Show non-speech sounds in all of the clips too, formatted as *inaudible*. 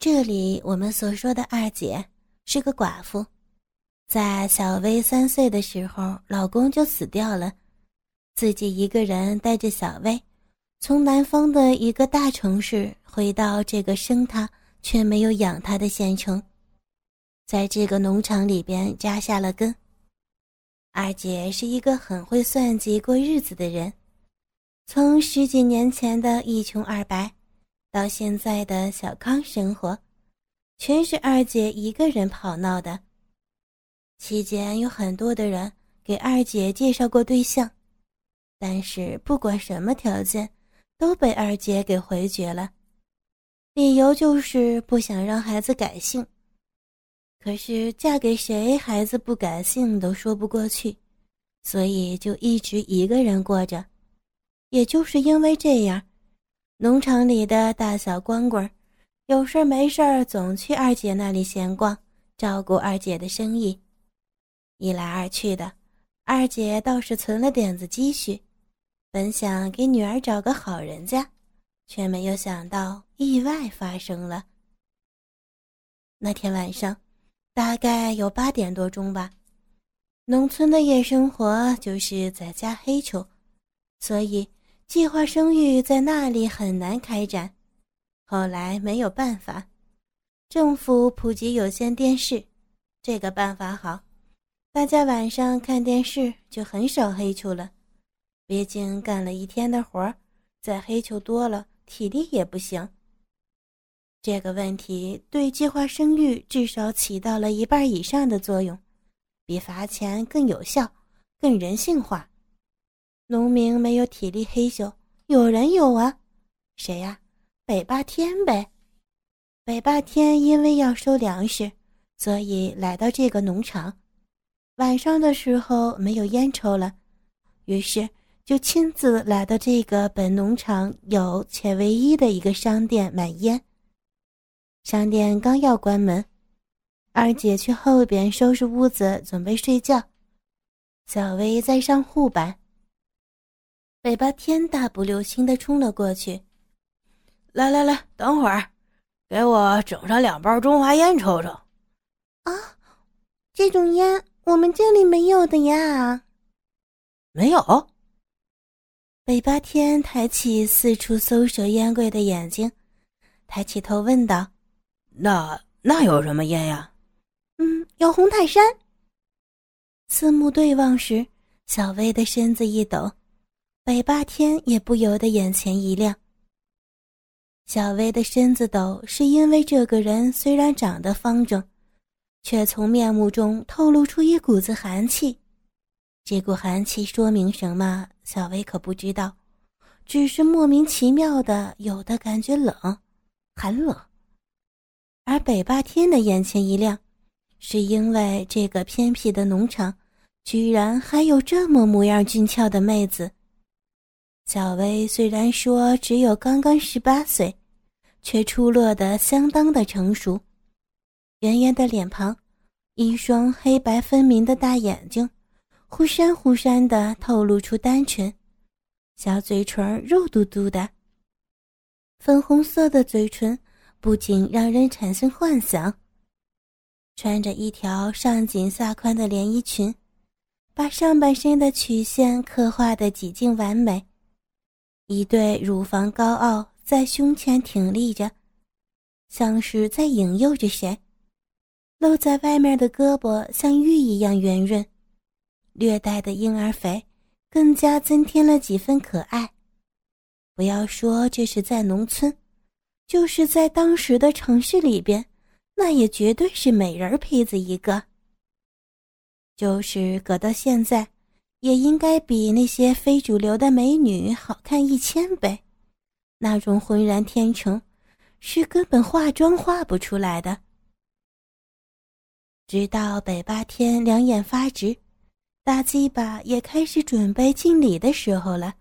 这里我们所说的二姐是个寡妇，在小薇三岁的时候，老公就死掉了，自己一个人带着小薇，从南方的一个大城市回到这个生她却没有养她的县城，在这个农场里边扎下了根。二姐是一个很会算计过日子的人，从十几年前的一穷二白。到现在的小康生活，全是二姐一个人跑闹的。期间有很多的人给二姐介绍过对象，但是不管什么条件，都被二姐给回绝了，理由就是不想让孩子改姓。可是嫁给谁孩子不改姓都说不过去，所以就一直一个人过着。也就是因为这样。农场里的大小光棍，有事没事总去二姐那里闲逛，照顾二姐的生意。一来二去的，二姐倒是存了点子积蓄，本想给女儿找个好人家，却没有想到意外发生了。那天晚上，大概有八点多钟吧。农村的夜生活就是在家黑球，所以。计划生育在那里很难开展，后来没有办法，政府普及有线电视，这个办法好，大家晚上看电视就很少黑球了。毕竟干了一天的活儿，再黑球多了，体力也不行。这个问题对计划生育至少起到了一半以上的作用，比罚钱更有效，更人性化。农民没有体力黑咻，有人有啊，谁呀？北霸天呗。北霸天因为要收粮食，所以来到这个农场。晚上的时候没有烟抽了，于是就亲自来到这个本农场有且唯一的一个商店买烟。商店刚要关门，二姐去后边收拾屋子，准备睡觉。小薇在上护板。北八天大步流星的冲了过去，来来来，等会儿，给我整上两包中华烟抽抽。啊，这种烟我们这里没有的呀。没有。北八天抬起四处搜索烟柜的眼睛，抬起头问道：“那那有什么烟呀？”“嗯，有红泰山。”四目对望时，小薇的身子一抖。北霸天也不由得眼前一亮。小薇的身子抖，是因为这个人虽然长得方正，却从面目中透露出一股子寒气。这股寒气说明什么？小薇可不知道，只是莫名其妙的有的感觉冷，寒冷。而北霸天的眼前一亮，是因为这个偏僻的农场，居然还有这么模样俊俏的妹子。小薇虽然说只有刚刚十八岁，却出落得相当的成熟。圆圆的脸庞，一双黑白分明的大眼睛，忽闪忽闪的透露出单纯。小嘴唇肉嘟嘟的，粉红色的嘴唇不仅让人产生幻想。穿着一条上紧下宽的连衣裙，把上半身的曲线刻画的几近完美。一对乳房高傲在胸前挺立着，像是在引诱着谁。露在外面的胳膊像玉一样圆润，略带的婴儿肥，更加增添了几分可爱。不要说这是在农村，就是在当时的城市里边，那也绝对是美人坯子一个。就是搁到现在。也应该比那些非主流的美女好看一千倍，那种浑然天成，是根本化妆化不出来的。直到北八天两眼发直，大鸡巴也开始准备敬礼的时候了。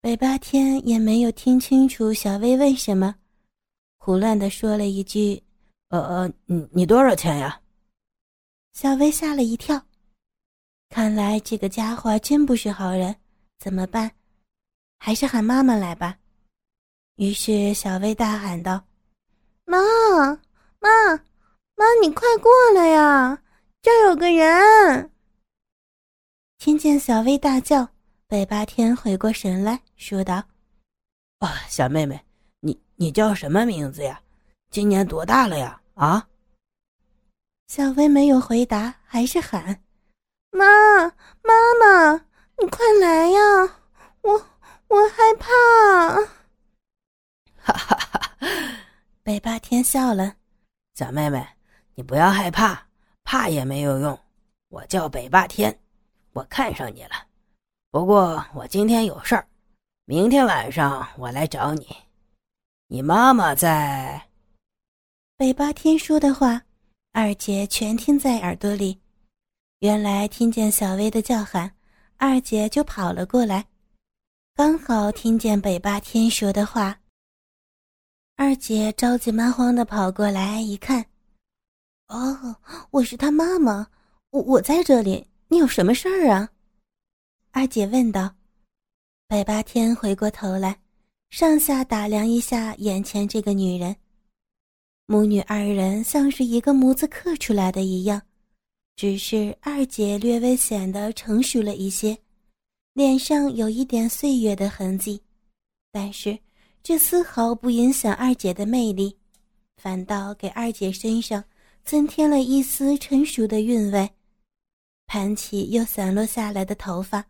北八天也没有听清楚小薇问什么，胡乱的说了一句：“呃呃，你你多少钱呀？”小薇吓了一跳。看来这个家伙真不是好人，怎么办？还是喊妈妈来吧。于是小薇大喊道：“妈，妈，妈，你快过来呀！这儿有个人。听见小薇大叫，北八天回过神来说道：“啊，小妹妹，你你叫什么名字呀？今年多大了呀？啊？”小薇没有回答，还是喊：“妈，妈妈，你快来呀！我我害怕。*laughs* ”哈哈哈！北霸天笑了：“小妹妹，你不要害怕，怕也没有用。我叫北霸天。”我看上你了，不过我今天有事儿，明天晚上我来找你。你妈妈在。北霸天说的话，二姐全听在耳朵里。原来听见小薇的叫喊，二姐就跑了过来，刚好听见北八天说的话。二姐着急忙慌的跑过来一看，哦，我是他妈妈，我我在这里。你有什么事儿啊？二姐问道。北八天回过头来，上下打量一下眼前这个女人。母女二人像是一个模子刻出来的一样，只是二姐略微显得成熟了一些，脸上有一点岁月的痕迹，但是这丝毫不影响二姐的魅力，反倒给二姐身上增添了一丝成熟的韵味。盘起又散落下来的头发，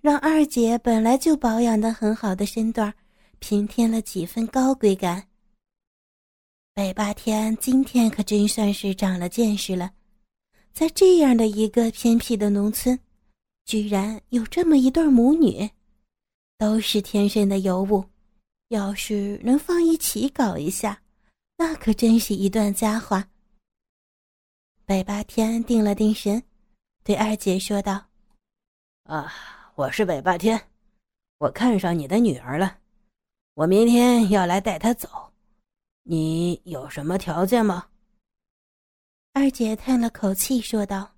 让二姐本来就保养的很好的身段，平添了几分高贵感。北霸天今天可真算是长了见识了，在这样的一个偏僻的农村，居然有这么一对母女，都是天生的尤物，要是能放一起搞一下，那可真是一段佳话。北八天定了定神。对二姐说道：“啊，我是北霸天，我看上你的女儿了，我明天要来带她走，你有什么条件吗？”二姐叹了口气说道：“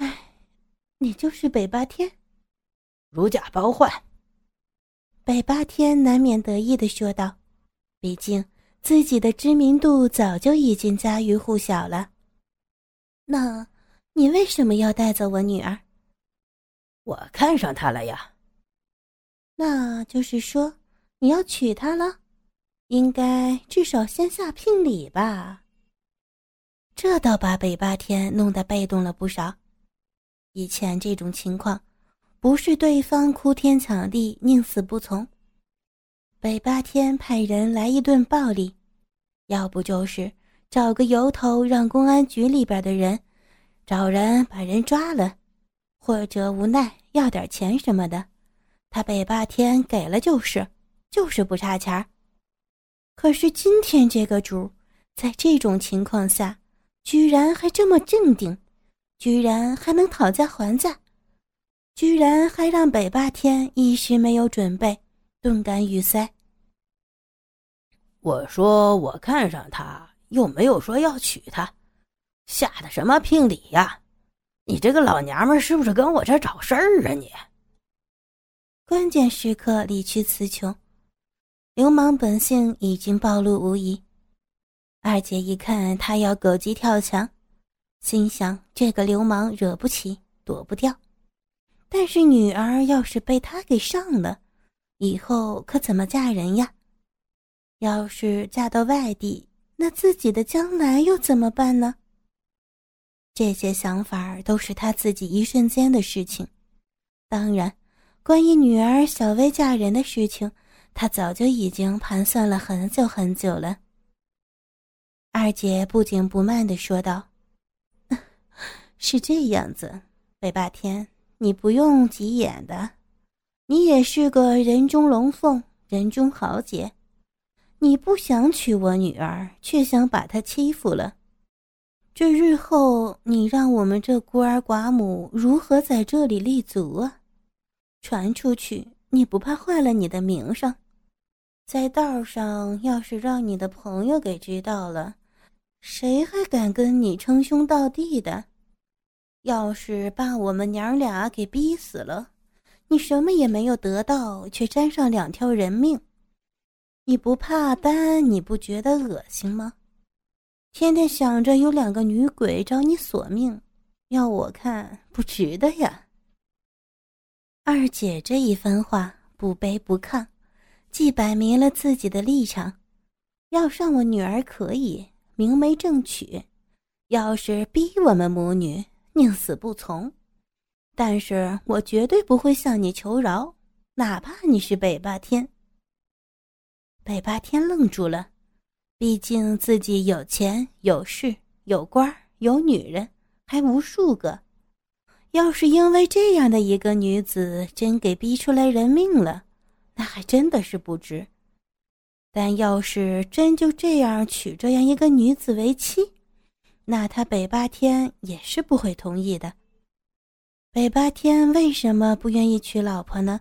哎，你就是北霸天，如假包换。”北霸天难免得意的说道：“毕竟自己的知名度早就已经家喻户晓了。”那。你为什么要带走我女儿？我看上她了呀。那就是说你要娶她了，应该至少先下聘礼吧。这倒把北霸天弄得被动了不少。以前这种情况，不是对方哭天抢地、宁死不从，北霸天派人来一顿暴力，要不就是找个由头让公安局里边的人。找人把人抓了，或者无奈要点钱什么的，他北霸天给了就是，就是不差钱可是今天这个主，在这种情况下，居然还这么镇定，居然还能讨价还价，居然还让北霸天一时没有准备，顿感语塞。我说我看上他，又没有说要娶她。下的什么聘礼呀？你这个老娘们是不是跟我这找事儿啊？你关键时刻理屈词穷，流氓本性已经暴露无遗。二姐一看他要狗急跳墙，心想这个流氓惹不起，躲不掉。但是女儿要是被他给上了，以后可怎么嫁人呀？要是嫁到外地，那自己的将来又怎么办呢？这些想法都是他自己一瞬间的事情，当然，关于女儿小薇嫁人的事情，他早就已经盘算了很久很久了。二姐不紧不慢的说道：“ *laughs* 是这样子，北霸天，你不用急眼的，你也是个人中龙凤，人中豪杰，你不想娶我女儿，却想把她欺负了。”这日后，你让我们这孤儿寡母如何在这里立足啊？传出去，你不怕坏了你的名声？在道上，要是让你的朋友给知道了，谁还敢跟你称兄道弟的？要是把我们娘俩给逼死了，你什么也没有得到，却沾上两条人命，你不怕担，你不觉得恶心吗？天天想着有两个女鬼找你索命，要我看不值得呀。二姐这一番话不卑不亢，既摆明了自己的立场：要上我女儿可以明媒正娶，要是逼我们母女，宁死不从。但是我绝对不会向你求饶，哪怕你是北霸天。北霸天愣住了，毕竟自己有钱有势有官有女人，还无数个。要是因为这样的一个女子真给逼出来人命了，那还真的是不值。但要是真就这样娶这样一个女子为妻，那他北霸天也是不会同意的。北霸天为什么不愿意娶老婆呢？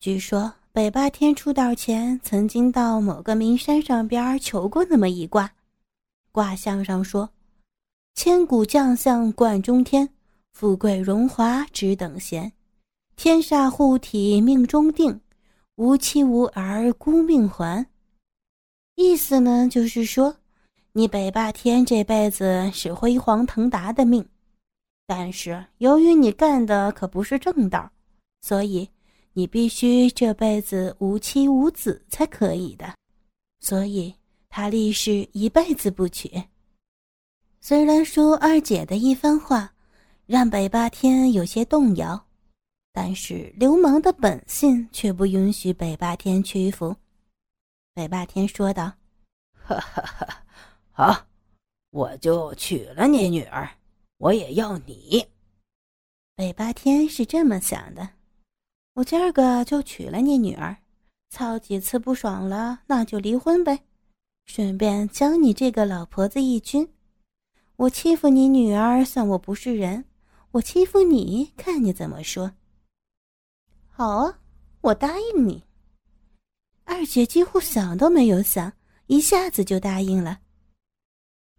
据说。北霸天出道前，曾经到某个名山上边求过那么一卦，卦象上说：“千古将相冠中天，富贵荣华只等闲，天煞护体命中定，无妻无儿孤命还。”意思呢，就是说，你北霸天这辈子是辉煌腾达的命，但是由于你干的可不是正道，所以。你必须这辈子无妻无子才可以的，所以他立誓一辈子不娶。虽然说二姐的一番话让北霸天有些动摇，但是流氓的本性却不允许北霸天屈服。北霸天说道：“哈哈哈，好，我就娶了你女儿，我也要你。”北霸天是这么想的。我今儿个就娶了你女儿，操几次不爽了，那就离婚呗，顺便将你这个老婆子一军。我欺负你女儿，算我不是人；我欺负你，看你怎么说。好啊，我答应你。二姐几乎想都没有想，一下子就答应了。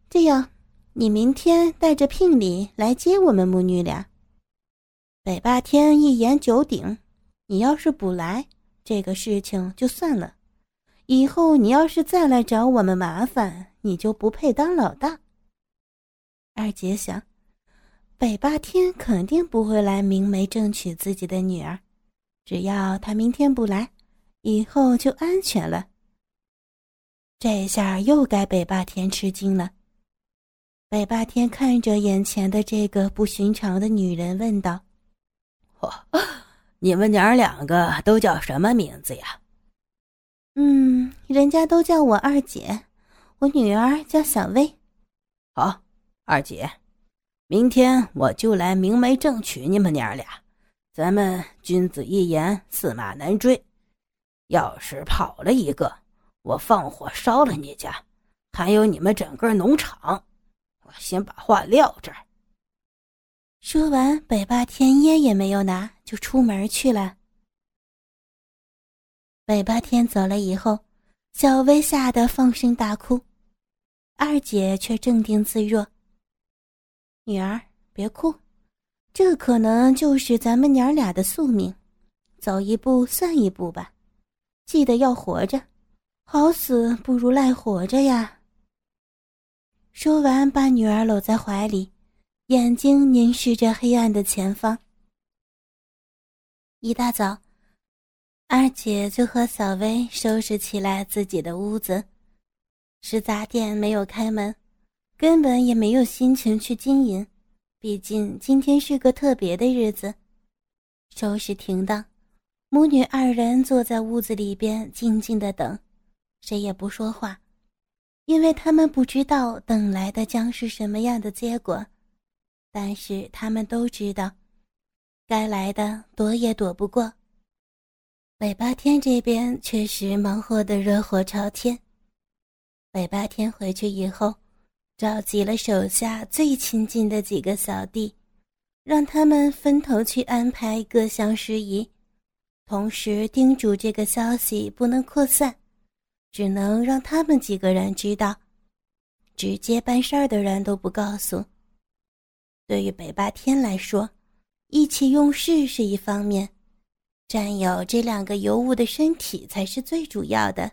这样，你明天带着聘礼来接我们母女俩。北霸天一言九鼎。你要是不来，这个事情就算了。以后你要是再来找我们麻烦，你就不配当老大。二姐想，北霸天肯定不会来明媒正娶自己的女儿，只要他明天不来，以后就安全了。这下又该北霸天吃惊了。北霸天看着眼前的这个不寻常的女人，问道：“嚯！”你们娘两个都叫什么名字呀？嗯，人家都叫我二姐，我女儿叫小薇。好，二姐，明天我就来明媒正娶你们娘俩，咱们君子一言，驷马难追。要是跑了一个，我放火烧了你家，还有你们整个农场。我先把话撂这儿。说完，北霸天烟也没有拿，就出门去了。北霸天走了以后，小薇吓得放声大哭，二姐却镇定自若：“女儿，别哭，这可能就是咱们娘俩的宿命，走一步算一步吧。记得要活着，好死不如赖活着呀。”说完，把女儿搂在怀里。眼睛凝视着黑暗的前方。一大早，二姐就和小薇收拾起来自己的屋子。食杂店没有开门，根本也没有心情去经营。毕竟今天是个特别的日子。收拾停当，母女二人坐在屋子里边静静的等，谁也不说话，因为他们不知道等来的将是什么样的结果。但是他们都知道，该来的躲也躲不过。北八天这边确实忙活的热火朝天。北八天回去以后，召集了手下最亲近的几个小弟，让他们分头去安排各项事宜，同时叮嘱这个消息不能扩散，只能让他们几个人知道，直接办事儿的人都不告诉。对于北霸天来说，意气用事是一方面，占有这两个尤物的身体才是最主要的。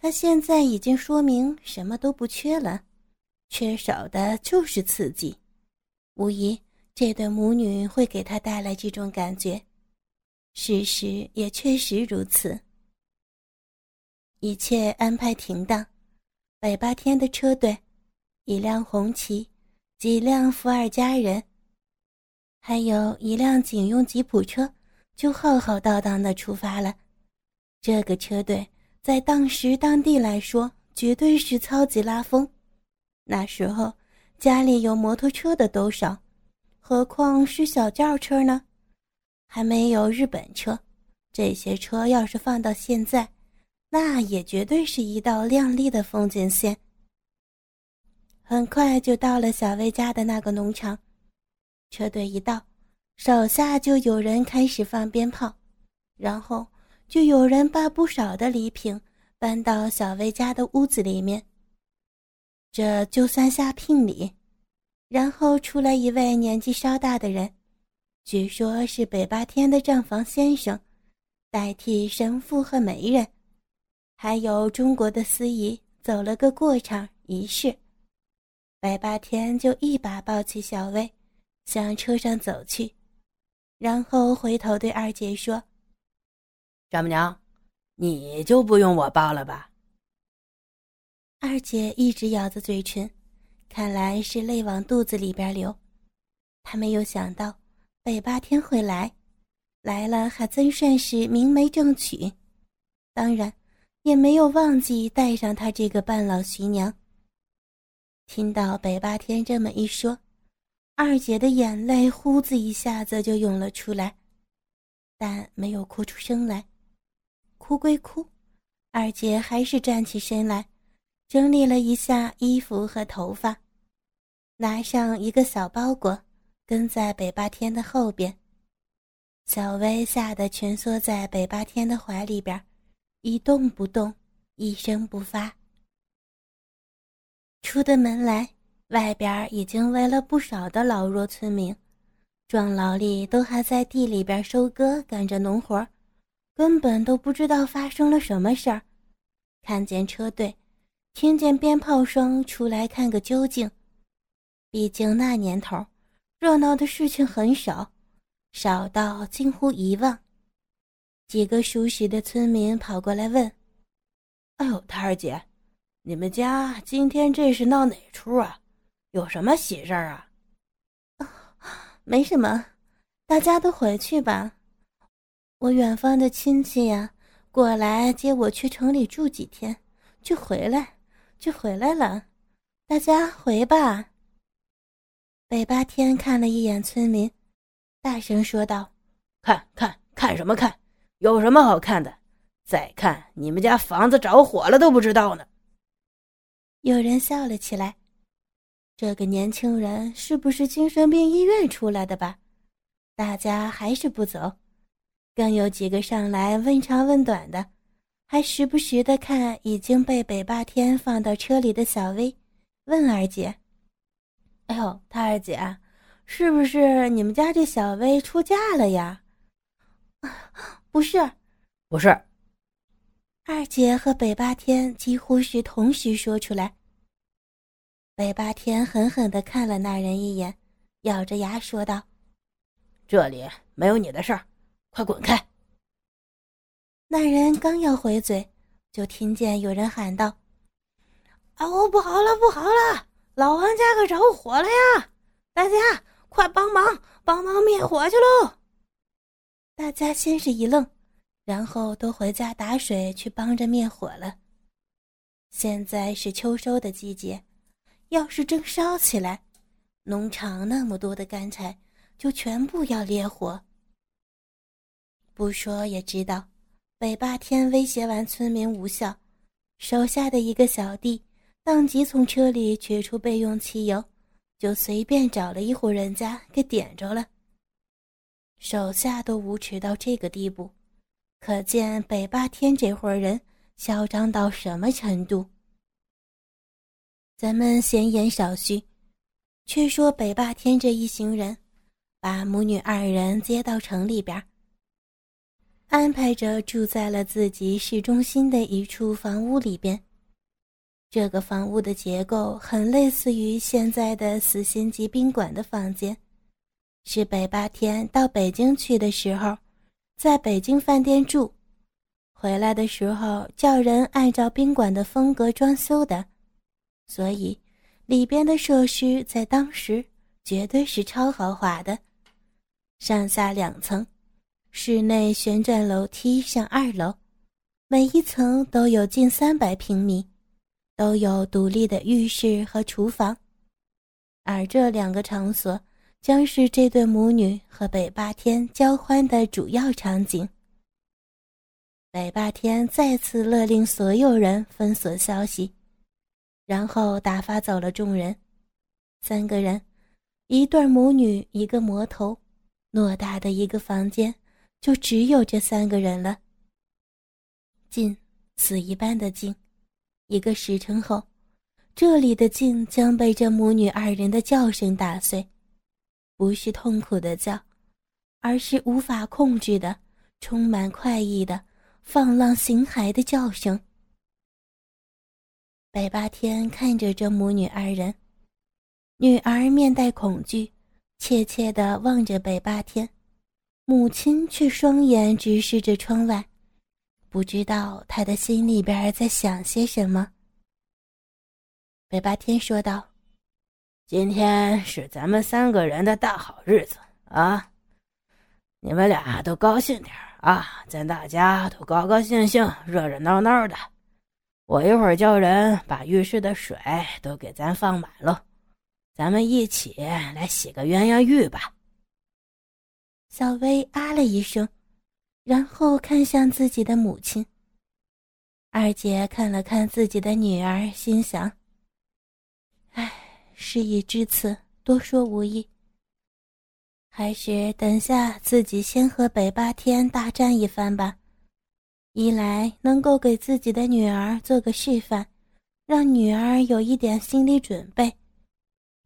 他现在已经说明什么都不缺了，缺少的就是刺激。无疑，这对母女会给他带来这种感觉。事实也确实如此。一切安排停当，北八天的车队，一辆红旗，几辆伏尔加人，还有一辆警用吉普车，就浩浩荡荡的出发了。这个车队在当时当地来说，绝对是超级拉风。那时候家里有摩托车的都少，何况是小轿车呢？还没有日本车，这些车要是放到现在。那也绝对是一道亮丽的风景线。很快就到了小薇家的那个农场，车队一到，手下就有人开始放鞭炮，然后就有人把不少的礼品搬到小薇家的屋子里面。这就算下聘礼，然后出来一位年纪稍大的人，据说是北八天的账房先生，代替神父和媒人。还有中国的司仪走了个过场仪式，白八天就一把抱起小薇，向车上走去，然后回头对二姐说：“丈母娘，你就不用我抱了吧？”二姐一直咬着嘴唇，看来是泪往肚子里边流。她没有想到北八天会来，来了还真算是明媒正娶，当然。也没有忘记带上他这个半老徐娘。听到北八天这么一说，二姐的眼泪呼子一下子就涌了出来，但没有哭出声来。哭归哭，二姐还是站起身来，整理了一下衣服和头发，拿上一个小包裹，跟在北八天的后边。小薇吓得蜷缩在北八天的怀里边。一动不动，一声不发。出的门来，外边已经围了不少的老弱村民，壮劳力都还在地里边收割，干着农活，根本都不知道发生了什么事儿。看见车队，听见鞭炮声，出来看个究竟。毕竟那年头，热闹的事情很少，少到近乎遗忘。几个熟悉的村民跑过来问：“哎呦，太二姐，你们家今天这是闹哪出啊？有什么喜事儿啊？”“没什么，大家都回去吧。我远方的亲戚呀，过来接我去城里住几天，就回来，就回来了。大家回吧。”北八天看了一眼村民，大声说道：“看看看什么看？”有什么好看的？再看你们家房子着火了都不知道呢。有人笑了起来。这个年轻人是不是精神病医院出来的吧？大家还是不走。更有几个上来问长问短的，还时不时的看已经被北霸天放到车里的小薇，问二姐：“哎呦，他二姐，是不是你们家这小薇出嫁了呀？”不是，不是。二姐和北霸天几乎是同时说出来。北霸天狠狠的看了那人一眼，咬着牙说道：“这里没有你的事儿，快滚开！”那人刚要回嘴，就听见有人喊道：“哦，不好了，不好了，老王家可着火了呀！大家快帮忙，帮忙灭火去喽！”大家先是一愣，然后都回家打水去帮着灭火了。现在是秋收的季节，要是真烧起来，农场那么多的干柴就全部要烈火。不说也知道，北霸天威胁完村民无效，手下的一个小弟当即从车里取出备用汽油，就随便找了一户人家给点着了。手下都无耻到这个地步，可见北霸天这伙人嚣张到什么程度。咱们闲言少叙，却说北霸天这一行人，把母女二人接到城里边。安排着住在了自己市中心的一处房屋里边。这个房屋的结构很类似于现在的四星级宾馆的房间，是北八天到北京去的时候，在北京饭店住，回来的时候叫人按照宾馆的风格装修的，所以里边的设施在当时绝对是超豪华的，上下两层，室内旋转楼梯上二楼，每一层都有近三百平米。都有独立的浴室和厨房，而这两个场所将是这对母女和北霸天交欢的主要场景。北霸天再次勒令所有人封锁消息，然后打发走了众人。三个人，一对母女，一个魔头，偌大的一个房间，就只有这三个人了。静，死一般的静。一个时辰后，这里的静将被这母女二人的叫声打碎，不是痛苦的叫，而是无法控制的、充满快意的、放浪形骸的叫声。北八天看着这母女二人，女儿面带恐惧，怯怯地望着北八天，母亲却双眼直视着窗外。不知道他的心里边在想些什么。北八天说道：“今天是咱们三个人的大好日子啊！你们俩都高兴点啊，咱大家都高高兴兴、热热闹闹的。我一会儿叫人把浴室的水都给咱放满了，咱们一起来洗个鸳鸯浴吧。”小薇啊了一声。然后看向自己的母亲。二姐看了看自己的女儿，心想：“唉，事已至此，多说无益。还是等下自己先和北八天大战一番吧。一来能够给自己的女儿做个示范，让女儿有一点心理准备，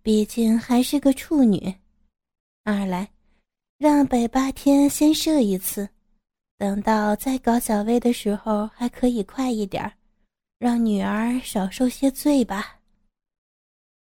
毕竟还是个处女；二来让北霸天先射一次。”等到再搞小薇的时候，还可以快一点让女儿少受些罪吧。